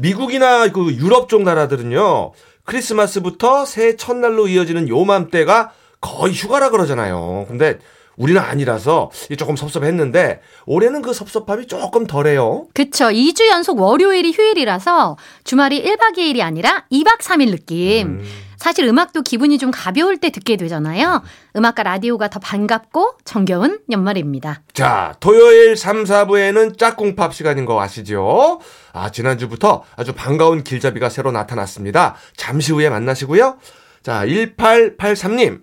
미국이나 그 유럽 쪽 나라들은요. 크리스마스부터 새해 첫날로 이어지는 요맘때가 거의 휴가라 그러잖아요. 근데 우리는 아니라서 조금 섭섭했는데 올해는 그 섭섭함이 조금 덜해요. 그쵸. 2주 연속 월요일이 휴일이라서 주말이 1박 2일이 아니라 2박 3일 느낌. 음. 사실 음악도 기분이 좀 가벼울 때 듣게 되잖아요. 음악과 라디오가 더 반갑고 정겨운 연말입니다. 자, 토요일 3, 4부에는 짝꿍팝 시간인 거 아시죠? 아, 지난주부터 아주 반가운 길잡이가 새로 나타났습니다. 잠시 후에 만나시고요. 자, 1883님.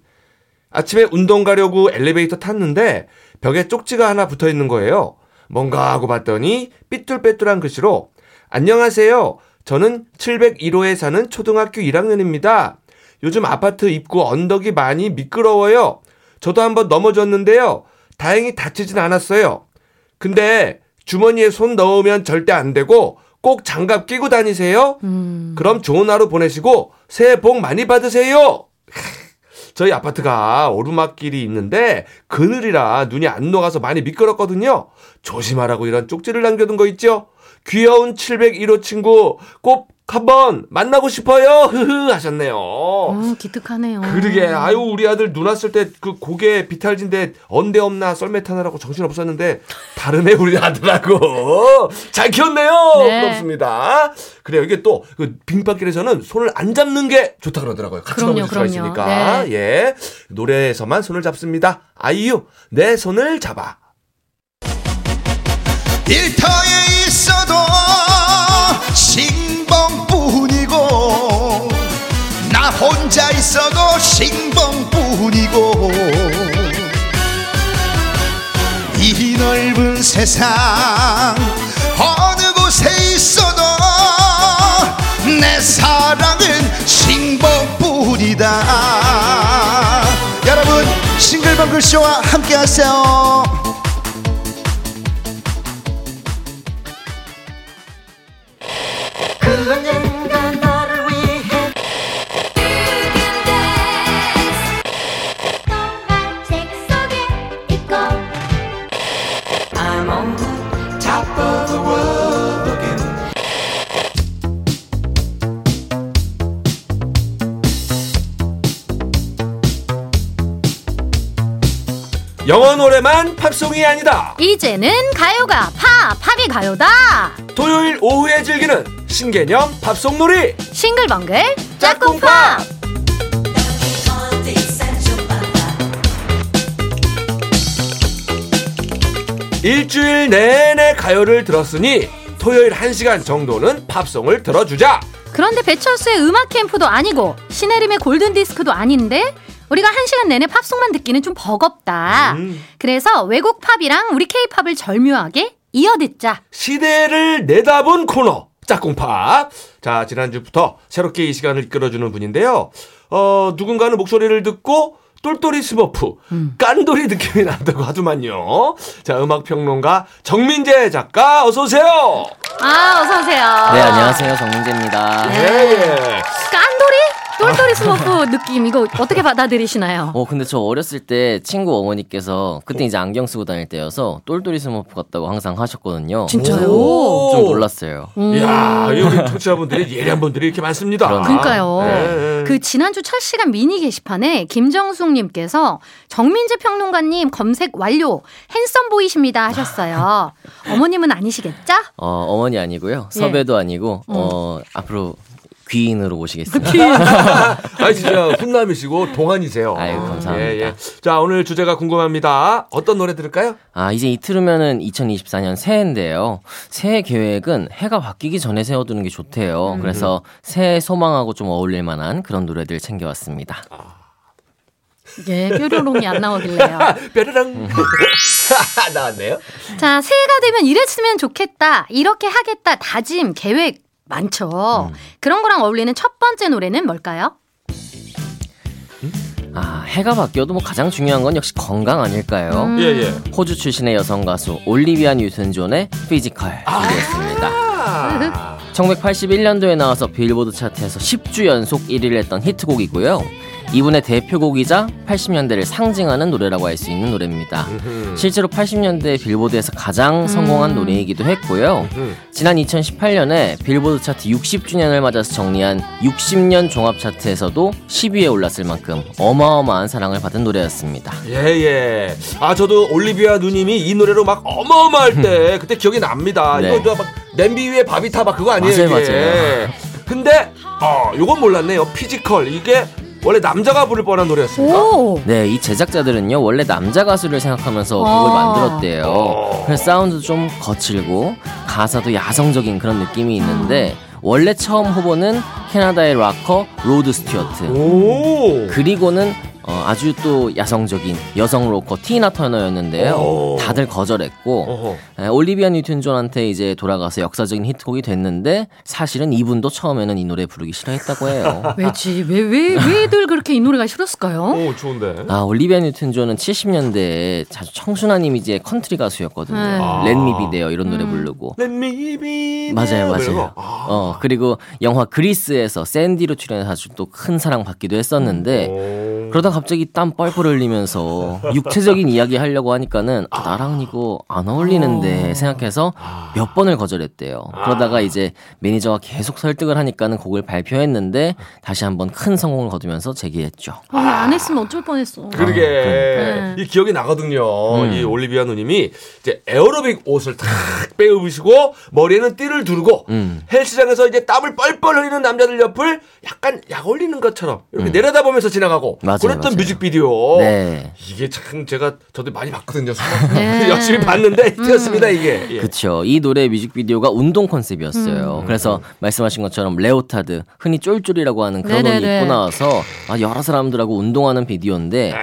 아침에 운동 가려고 엘리베이터 탔는데 벽에 쪽지가 하나 붙어 있는 거예요. 뭔가 하고 봤더니 삐뚤빼뚤한 글씨로 안녕하세요. 저는 701호에 사는 초등학교 1학년입니다. 요즘 아파트 입구 언덕이 많이 미끄러워요. 저도 한번 넘어졌는데요. 다행히 다치진 않았어요. 근데 주머니에 손 넣으면 절대 안 되고 꼭 장갑 끼고 다니세요. 음. 그럼 좋은 하루 보내시고 새해 복 많이 받으세요. 저희 아파트가 오르막길이 있는데 그늘이라 눈이 안 녹아서 많이 미끄럽거든요. 조심하라고 이런 쪽지를 남겨둔 거 있죠? 귀여운 701호 친구 꼭 한번 만나고 싶어요. 흐흐 하셨네요. 어, 기특하네요. 그러게 아유 우리 아들 눈 왔을 때 그 고개 비탈진데 언제 없나 썰매 타느라고 정신 없었는데 다르네 우리 아들하고 잘 키웠네요. 네. 부럽습니다. 그래요 이게 또 그 빙판길에서는 손을 안 잡는 게 좋다 그러더라고요. 같이 그럼요, 넘어질 수가 있으니까 네. 예 노래에서만 손을 잡습니다. 아이유 내 손을 잡아. 일터에 있어도 싱벙뿐이고 나 혼자 있어도 싱벙뿐이고 이 넓은 세상 어느 곳에 있어도 내 사랑은 싱벙뿐이다. 여러분 싱글벙글 쇼와 함께 하세요 영어 노래만 팝송이 아니다. 이제는 가요가 팝, 팝이 가요다. 토요일 오후에 즐기는 신개념 팝송 놀이. 싱글벙글 짝꿍팝. 일주일 내내 가요를 들었으니 토요일 1시간 정도는 팝송을 들어주자. 그런데 배철수의 음악 캠프도 아니고 신혜림의 골든 디스크도 아닌데 우리가 한 시간 내내 팝송만 듣기는 좀 버겁다. 음. 그래서 외국 팝이랑 우리 케이팝을 절묘하게 이어 듣자. 시대를 내다본 코너. 짝꿍팝. 자, 지난주부터 새롭게 이 시간을 이끌어주는 분인데요. 어, 누군가는 목소리를 듣고 똘똘이 스머프, 음. 깐돌이 느낌이 난다고 하더만요. 자, 음악평론가 정민재 작가, 어서오세요! 아, 어서오세요. 네, 안녕하세요. 정민재입니다. 네. 예. 깐돌이? 똘똘이 스머프 느낌 이거 어떻게 받아들이시나요? 어 근데 저 어렸을 때 친구 어머니께서 그때 이제 안경 쓰고 다닐 때여서 똘똘이 스머프 같다고 항상 하셨거든요. 진짜요? 좀 놀랐어요. 음. 이야 여기 청취자분들이 예리한 분들이 이렇게 많습니다. 그러니까요. 네. 그 지난주 첫 시간 미니 게시판에 김정숙님께서 정민재 평론가님 검색 완료 핸섬 보이십니다 하셨어요. 어머님은 아니시겠죠? 어 어머니 아니고요. 섭외도 예. 아니고 어 음. 앞으로 귀인으로 모시겠습니다. 귀인. 아 진짜 훈남이시고 동안이세요. 아유 감사합니다. 예, 예. 자 오늘 주제가 궁금합니다. 어떤 노래 들을까요? 아 이제 이틀 후면은 2024년 새해인데요. 새해 계획은 해가 바뀌기 전에 세워두는 게 좋대요. 음. 그래서 새해 소망하고 좀 어울릴 만한 그런 노래들 챙겨왔습니다. 아. 예, 뾰로롱이 안 나오길래요. 뾰로롱. 나왔네요. 자, 새해가 되면 이랬으면 좋겠다. 이렇게 하겠다. 다짐, 계획 많죠. 음. 그런 거랑 어울리는 첫 번째 노래는 뭘까요? 아, 해가 바뀌어도 뭐 가장 중요한 건 역시 건강 아닐까요? 음. 예, 예. 호주 출신의 여성 가수 올리비아 뉴튼 존의 Physical 준비했습니다. 아~ 1981년도에 나와서 빌보드 차트에서 10주 연속 1위를 했던 히트곡이고요. 이분의 대표곡이자 80년대를 상징하는 노래라고 할 수 있는 노래입니다. 실제로 80년대 빌보드에서 가장 성공한 노래이기도 했고요. 지난 2018년에 빌보드 차트 60주년을 맞아서 정리한 60년 종합 차트에서도 10위에 올랐을 만큼 어마어마한 사랑을 받은 노래였습니다. 예, 예. 아, 저도 올리비아 누님이 이 노래로 막 어마어마할 때 그때 기억이 납니다. 네. 이거 저막 냄비 위에 밥이 타막 그거 아니에요, 맞아요, 이게. 맞아요. 근데 어, 요건 몰랐네요. Physical. 이게 원래 남자가 부를 뻔한 노래였습니다. 오. 네, 이 제작자들은요, 원래 남자 가수를 생각하면서 곡을 아. 만들었대요. 그래서 사운드도 좀 거칠고, 가사도 야성적인 그런 느낌이 있는데, 원래 처음 후보는 캐나다의 락커 로드 스튜어트. 오. 그리고는 어, 아주 또 야성적인 여성 로커 티나 터너였는데요. 오. 다들 거절했고. 에, 올리비아 뉴튼 존한테 이제 돌아가서 역사적인 히트곡이 됐는데 사실은 이분도 처음에는 이 노래 부르기 싫어했다고 해요. 왜지? 왜, 왜, 왜들 그렇게 이 노래가 싫었을까요? 오, 좋은데. 아 올리비아 뉴튼 존은 70년대에 아주 청순한 이미지의 컨트리 가수였거든요. 네. 아. Let Me Be There 이런 노래 부르고. Let me be 맞아요, 맞아요. 거. 아. 어 그리고 영화 Grease에서 샌디로 출연해서 아주 또 큰 사랑 받기도 했었는데 오. 그러다 갑자기 땀 뻘뻘 흘리면서 육체적인 이야기 하려고 하니까는 아, 나랑 이거 안 어울리는데 생각해서 몇 번을 거절했대요. 그러다가 이제 매니저가 계속 설득을 하니까는 곡을 발표했는데 다시 한번 큰 성공을 거두면서 재기했죠. 아, 안 했으면 어쩔 뻔했어. 그러게 네. 이 기억이 나거든요. 음. 이 올리비아 누님이 이제 에어로빅 옷을 탁 빼입으시고 머리에는 띠를 두르고 음. 헬스장에서 이제 땀을 뻘뻘 흘리는 남자들 옆을 약간 약 올리는 것처럼 이렇게 내려다보면서 지나가고 음. 맞아요, 그랬던 맞아요. 뮤직비디오. 네. 이게 참 제가 저도 많이 봤거든요. 네. 열심히 봤는데 히트였습니다 이게. 예. 그쵸. 이 노래 뮤직비디오가 운동 컨셉이었어요. 그래서 말씀하신 것처럼 레오타드, 흔히 쫄쫄이라고 하는 그런 옷 네네네. 입고 나와서 아, 여러 사람들하고 운동하는 비디오인데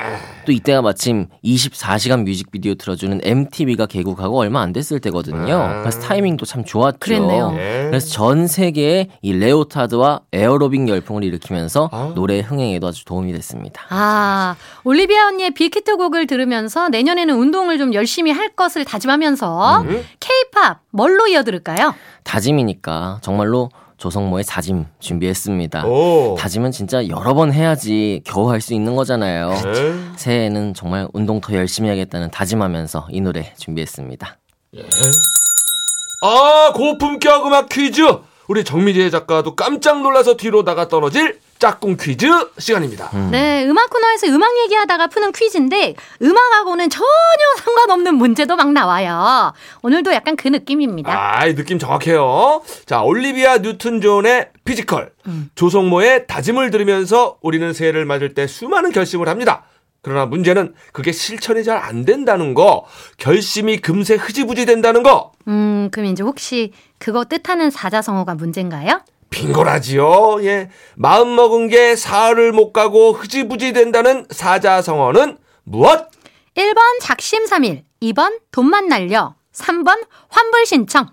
또 이때가 마침 24시간 뮤직비디오 틀어주는 MTV가 개국하고 얼마 안 됐을 때거든요. 아. 그래서 타이밍도 참 좋았죠. 그랬네요. 예. 그래서 전 세계에 이 레오타드와 에어로빅 열풍을 일으키면서 아. 노래 흥행에도 아주 도움이 됐습니다. 아, 올리비아 언니의 big hit 곡을 들으면서 내년에는 운동을 좀 열심히 할 것을 다짐하면서 음. 케이팝 뭘로 이어들을까요? 다짐이니까 정말로 조성모의 다짐 준비했습니다. 오. 다짐은 진짜 여러 번 해야지 겨우 할 수 있는 거잖아요. 네. 새해에는 정말 운동 더 열심히 하겠다는 다짐하면서 이 노래 준비했습니다. 아 고품격 음악 퀴즈. 우리 정미재 작가도 깜짝 놀라서 뒤로 나가 떨어질 짝꿍 퀴즈 시간입니다. 네, 음악 코너에서 음악 얘기하다가 푸는 퀴즈인데 음악하고는 전혀 상관없는 문제도 막 나와요. 오늘도 약간 그 느낌입니다. 아, 이 느낌 정확해요. 자, 올리비아 뉴튼 존의 Physical, 조성모의 다짐을 들으면서 우리는 새해를 맞을 때 수많은 결심을 합니다. 그러나 문제는 그게 실천이 잘 안 된다는 거, 결심이 금세 흐지부지 된다는 거, 음, 그럼 이제 혹시 그거 뜻하는 사자성어가 문제인가요? 빙고라지요. 예. 마음 먹은 게 사흘을 못 가고 흐지부지 된다는 사자성어는 무엇? 1번 작심삼일, 2번 돈만 날려, 3번 환불 신청.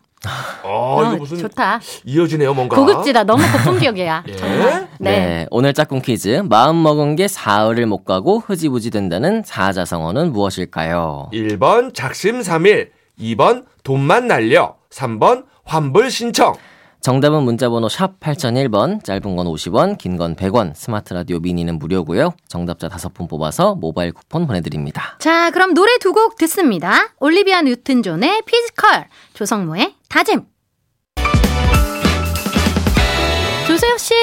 어, 어, 이거 무슨 좋다. 이어지네요, 뭔가. 고급지다. 너무 고품격이야. 예. 네. 네. 오늘 짝꿍 퀴즈. 마음 먹은 게 사흘을 못 가고 흐지부지 된다는 사자성어는 무엇일까요? 1번 작심삼일, 2번 돈만 날려, 3번 환불 신청. 정답은 문자번호 샵 8001번, 짧은 건 50원, 긴 건 100원, 스마트 라디오 미니는 무료고요. 정답자 5분 뽑아서 모바일 쿠폰 보내드립니다. 자, 그럼 노래 두 곡 듣습니다. 올리비아 뉴튼 존의 Physical, 조성모의 다짐. 조세혁 씨,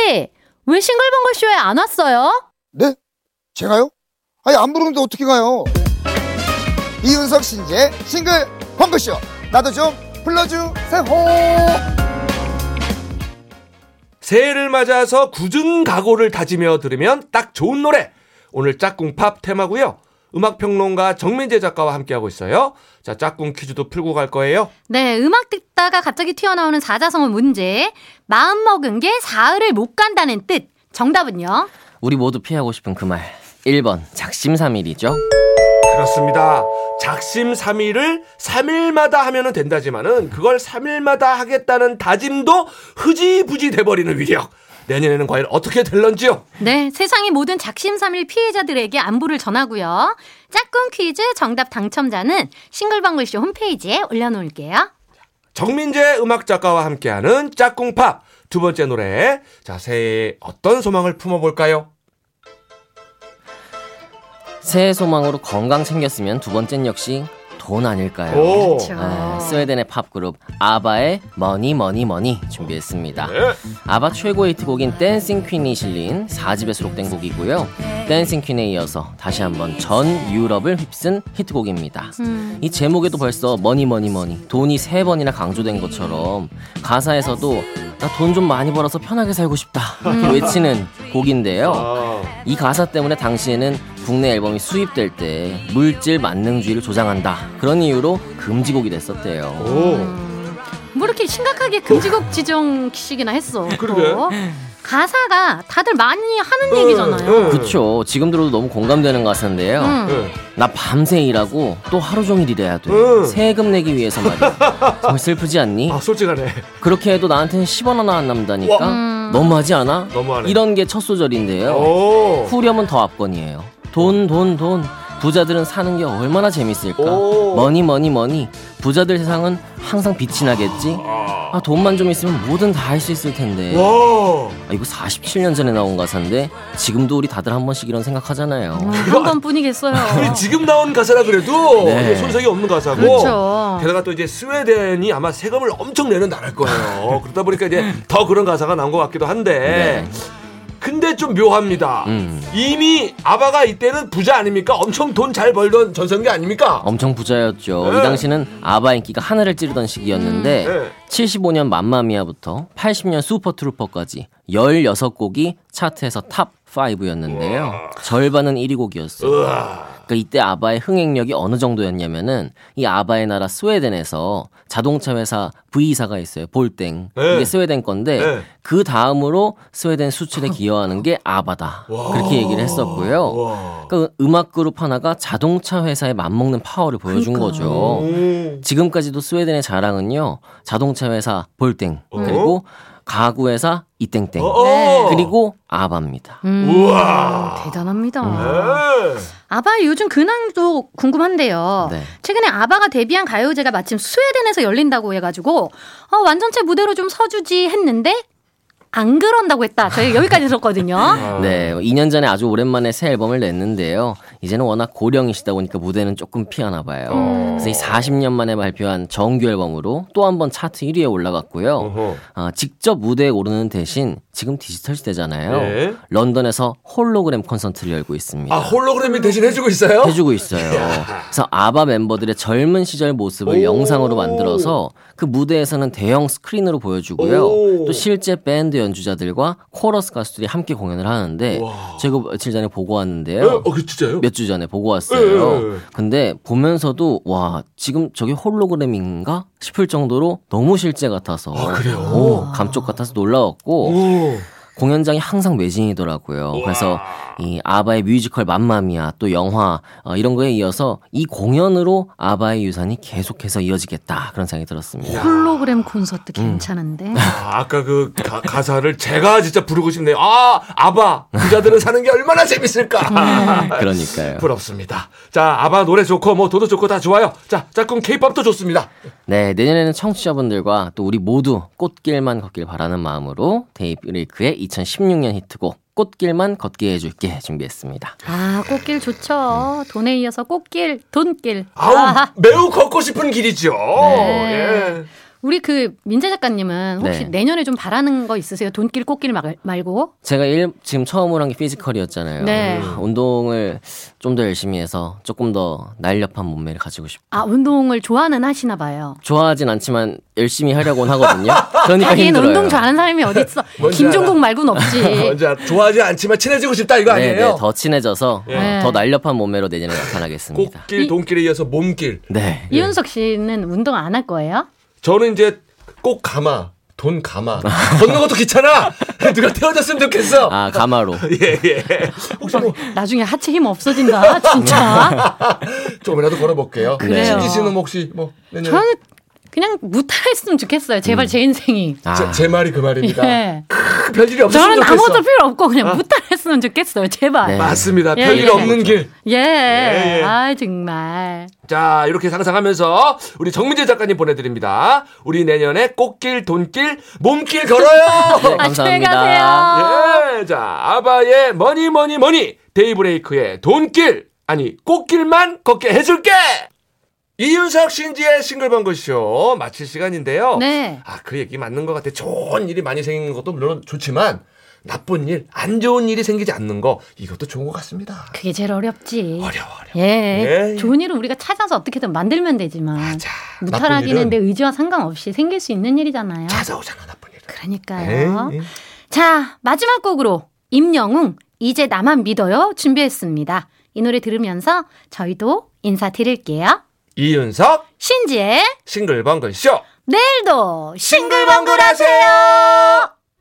왜 싱글벙글 쇼에 안 왔어요? 네? 제가요? 아니 안 부르는데 어떻게 가요? 이윤석 신지의 싱글벙글쇼 나도 좀 불러주세요 새해를 맞아서 굳은 각오를 다지며 들으면 딱 좋은 노래. 오늘 짝꿍 팝 테마고요. 음악평론가 정민재 작가와 함께하고 있어요. 자, 짝꿍 퀴즈도 풀고 갈 거예요. 네, 음악 듣다가 갑자기 튀어나오는 사자성어 문제. 마음 먹은 게 사흘을 못 간다는 뜻. 정답은요? 우리 모두 피하고 싶은 그 말. 1번, 작심삼일이죠. 그렇습니다. 작심 삼일을 3일마다 하면 된다지만은 그걸 3일마다 하겠다는 다짐도 흐지부지 돼버리는 위력. 내년에는 과연 어떻게 될런지요? 네, 세상의 모든 작심삼일 피해자들에게 안부를 전하고요. 짝꿍 퀴즈 정답 당첨자는 싱글벙글쇼 홈페이지에 올려놓을게요. 정민재 음악 작가와 함께하는 짝꿍팝 두 번째 노래. 자, 새해에 어떤 소망을 품어볼까요? 새해 소망으로 건강 챙겼으면 두 번째는 역시 돈 아닐까요? 오. 그렇죠. 네, 스웨덴의 팝 그룹 아바의 Money Money Money 준비했습니다. 네. 아바 최고의 히트곡인 Dancing Queen이 실린 4집에 수록된 곡이고요. Dancing Queen에 이어서 다시 한번 전 유럽을 휩쓴 히트곡입니다. 음. 이 제목에도 벌써 Money Money Money 돈이 세 번이나 강조된 것처럼 가사에서도 나 돈 좀 많이 벌어서 편하게 살고 싶다 이렇게 외치는 곡인데요. 아. 이 가사 때문에 당시에는 국내 앨범이 수입될 때 물질 만능주의를 조장한다 그런 이유로 금지곡이 됐었대요. 오. 뭐 이렇게 심각하게 금지곡 지정식이나 했어. 그러게. 또. 가사가 다들 많이 하는 얘기잖아요. 응. 그쵸. 지금 들어도 너무 공감되는 가사인데요. 응. 응. 나 밤새 일하고 또 하루 종일 일해야 돼. 응. 세금 내기 위해서 말이야. 정말 슬프지 않니? 아 솔직하네. 그렇게 해도 나한테는 10원 하나 안 남다니까? 음. 너무하지 않아? 너무하네. 이런 게 첫 소절인데요. 오. 후렴은 더 앞건이에요. 돈, 돈, 돈. 부자들은 사는 게 얼마나 재밌을까? 오. Money, money, money. 부자들 세상은 항상 빛이 나겠지? 아, 돈만 좀 있으면 뭐든 다 할 수 있을 텐데. 와. 아, 이거 47년 전에 나온 가사인데 지금도 우리 다들 한 번씩 이런 생각하잖아요. 음, 한 번뿐이겠어요. 근데 지금 나온 가사라 그래도 네. 손색이 없는 가사고. 그렇죠. 게다가 또 이제 스웨덴이 아마 세금을 엄청 내는 나라일 거예요. 그러다 보니까 이제 더 그런 가사가 나온 것 같기도 한데. 네. 근데 좀 묘합니다. 음. 이미 아바가 이때는 부자 아닙니까? 엄청 돈 잘 벌던 전성기 아닙니까? 엄청 부자였죠. 네. 이 당시는 아바 인기가 하늘을 찌르던 시기였는데 네. 75년 Mamma Mia부터 80년 Super Trouper까지 16곡이 차트에서 top 5였는데요. 절반은 1위 곡이었어요. 우와. 그러니까 이때 아바의 흥행력이 어느 정도였냐면은 이 아바의 나라 스웨덴에서 자동차 회사 V사가 있어요. 볼땡. 네. 이게 스웨덴 건데 네. 그 다음으로 스웨덴 수출에 기여하는 게 아바다. 그렇게 얘기를 했었고요. 와. 그 음악 그룹 하나가 자동차 회사에 맞먹는 파워를 보여준 그러니까. 거죠. 오. 지금까지도 스웨덴의 자랑은요. 자동차 회사 볼땡 어? 그리고 가구 회사 이땡땡 어, 네. 어. 그리고 아바입니다. 음, 우와. 대단합니다. 네. 아바의 요즘 근황도 궁금한데요. 네. 최근에 아바가 데뷔한 가요제가 마침 스웨덴에서 열린다고 해가지고 어, 완전체 무대로 좀 서주지 했는데 안 그런다고 했다. 저희 여기까지 들었거든요. 네, 2년 전에 아주 오랜만에 새 앨범을 냈는데요. 이제는 워낙 고령이시다 보니까 무대는 조금 피하나 봐요. 그래서 이 40년 만에 발표한 정규 앨범으로 또 한 번 차트 1위에 올라갔고요. 아, 직접 무대에 오르는 대신 지금 디지털 시대잖아요. 네. 런던에서 홀로그램 콘서트를 열고 있습니다. 아 홀로그램이 대신 해주고 있어요? 해주고 있어요. 그래서 아바 멤버들의 젊은 시절 모습을 오. 영상으로 만들어서 그 무대에서는 대형 스크린으로 보여주고요. 오. 또 실제 밴드 연주자들과 코러스 가수들이 함께 공연을 하는데 와. 제가 며칠 전에 보고 어, 왔는데요. 어, 그 진짜요? 몇 주 전에 보고 예, 왔어요. 예, 예. 근데 보면서도 와 지금 저게 홀로그램인가 싶을 정도로 너무 실제 같아서 아, 그래요? 오, 감쪽 같아서 놀라웠고 오. 공연장이 항상 매진이더라고요. 그래서 이 아바의 뮤지컬 Mamma Mia 또 영화 어, 이런 거에 이어서 이 공연으로 아바의 유산이 계속해서 이어지겠다 그런 생각이 들었습니다. 홀로그램 콘서트 괜찮은데. 아, 아까 그 가, 사를 제가 진짜 부르고 싶네요. 아, 아바. 부자들은 사는 게 얼마나 재밌을까. 그러니까요. 부럽습니다. 자, 아바 노래 좋고 뭐 돈도 좋고 다 좋아요. 자, 짝꿍 케이팝도 좋습니다. 네 내년에는 청취자분들과 또 우리 모두 꽃길만 걷길 바라는 마음으로 데이브레이크의 2016년 히트곡 꽃길만 걷게 해줄게 준비했습니다. 아, 꽃길 좋죠. 돈에 이어서 꽃길, 돈길. 아우, 아하. 매우 걷고 싶은 길이죠. 네. 예. 우리 그 민재 작가님은 혹시 네. 내년에 좀 바라는 거 있으세요? 돈길, 꽃길 말, 말고? 제가 일, 지금 처음으로 한 게 피지컬이었잖아요. 네. 운동을 좀 더 열심히 해서 조금 더 날렵한 몸매를 가지고 싶고 아, 운동을 좋아는 하시나 봐요. 좋아하진 않지만 열심히 하려고는 하거든요. 그러니까 하긴 힘들어요. 운동 좋아하는 사람이 어딨어. 뭔지 김종국 알아. 말고는 없지. 좋아하지 않지만 친해지고 싶다 이거 네, 아니에요? 네, 더 친해져서 네. 더 날렵한 몸매로 내년에 나타나겠습니다. 꽃길, 돈길에 이어서 몸길. 네. 이윤석 씨는 운동 안 할 거예요? 저는 이제 꼭 감아. 돈 감아. 걷는 것도 귀찮아. 누가 태워줬으면 좋겠어. 아 가마로. 예, 예. 혹시 뭐, 나중에 하체 힘 없어진다, 진짜. 조금이라도 걸어볼게요. 그래요. 신지 씨는 뭐 혹시 뭐, 내년에. 저는 그냥 무탈했으면 좋겠어요. 제발 제 인생이. 아, 제, 제 말이 그 말입니다. 예. 크, 별일이 없었으면 저는 좋겠어. 아무것도 필요 없고 그냥 무탈했으면 좋겠어요. 제발. 네. 맞습니다. 예, 별일 예. 없는 길. 예. 예. 아 정말. 자, 이렇게 상상하면서 우리 정민재 작가님 보내드립니다. 우리 내년에 꽃길, 돈길, 몸길 걸어요! 네, 안녕히 감사합니다. 가세요. 예, 자, 아바의 Money, Money, Money, 데이브레이크의 돈길 아니 꽃길만 걷게 해줄게. 이윤석 신지의 싱글벙글쇼 마칠 시간인데요. 네. 아, 그 얘기 맞는 것 같아. 좋은 일이 많이 생기는 것도 물론 좋지만 나쁜 일, 안 좋은 일이 생기지 않는 거 이것도 좋은 것 같습니다. 그게 제일 어렵지. 어려워, 어려워. 예. 예. 좋은 일은 우리가 찾아서 어떻게든 만들면 되지만 맞아. 무탈하기는 내 의지와 상관없이 생길 수 있는 일이잖아요. 찾아오잖아, 나쁜 일은. 그러니까요. 에이. 자, 마지막 곡으로 임영웅 이제 나만 믿어요 준비했습니다. 이 노래 들으면서 저희도 인사드릴게요. 이윤석 신지의 싱글벙글 쇼 내일도 싱글벙글 하세요.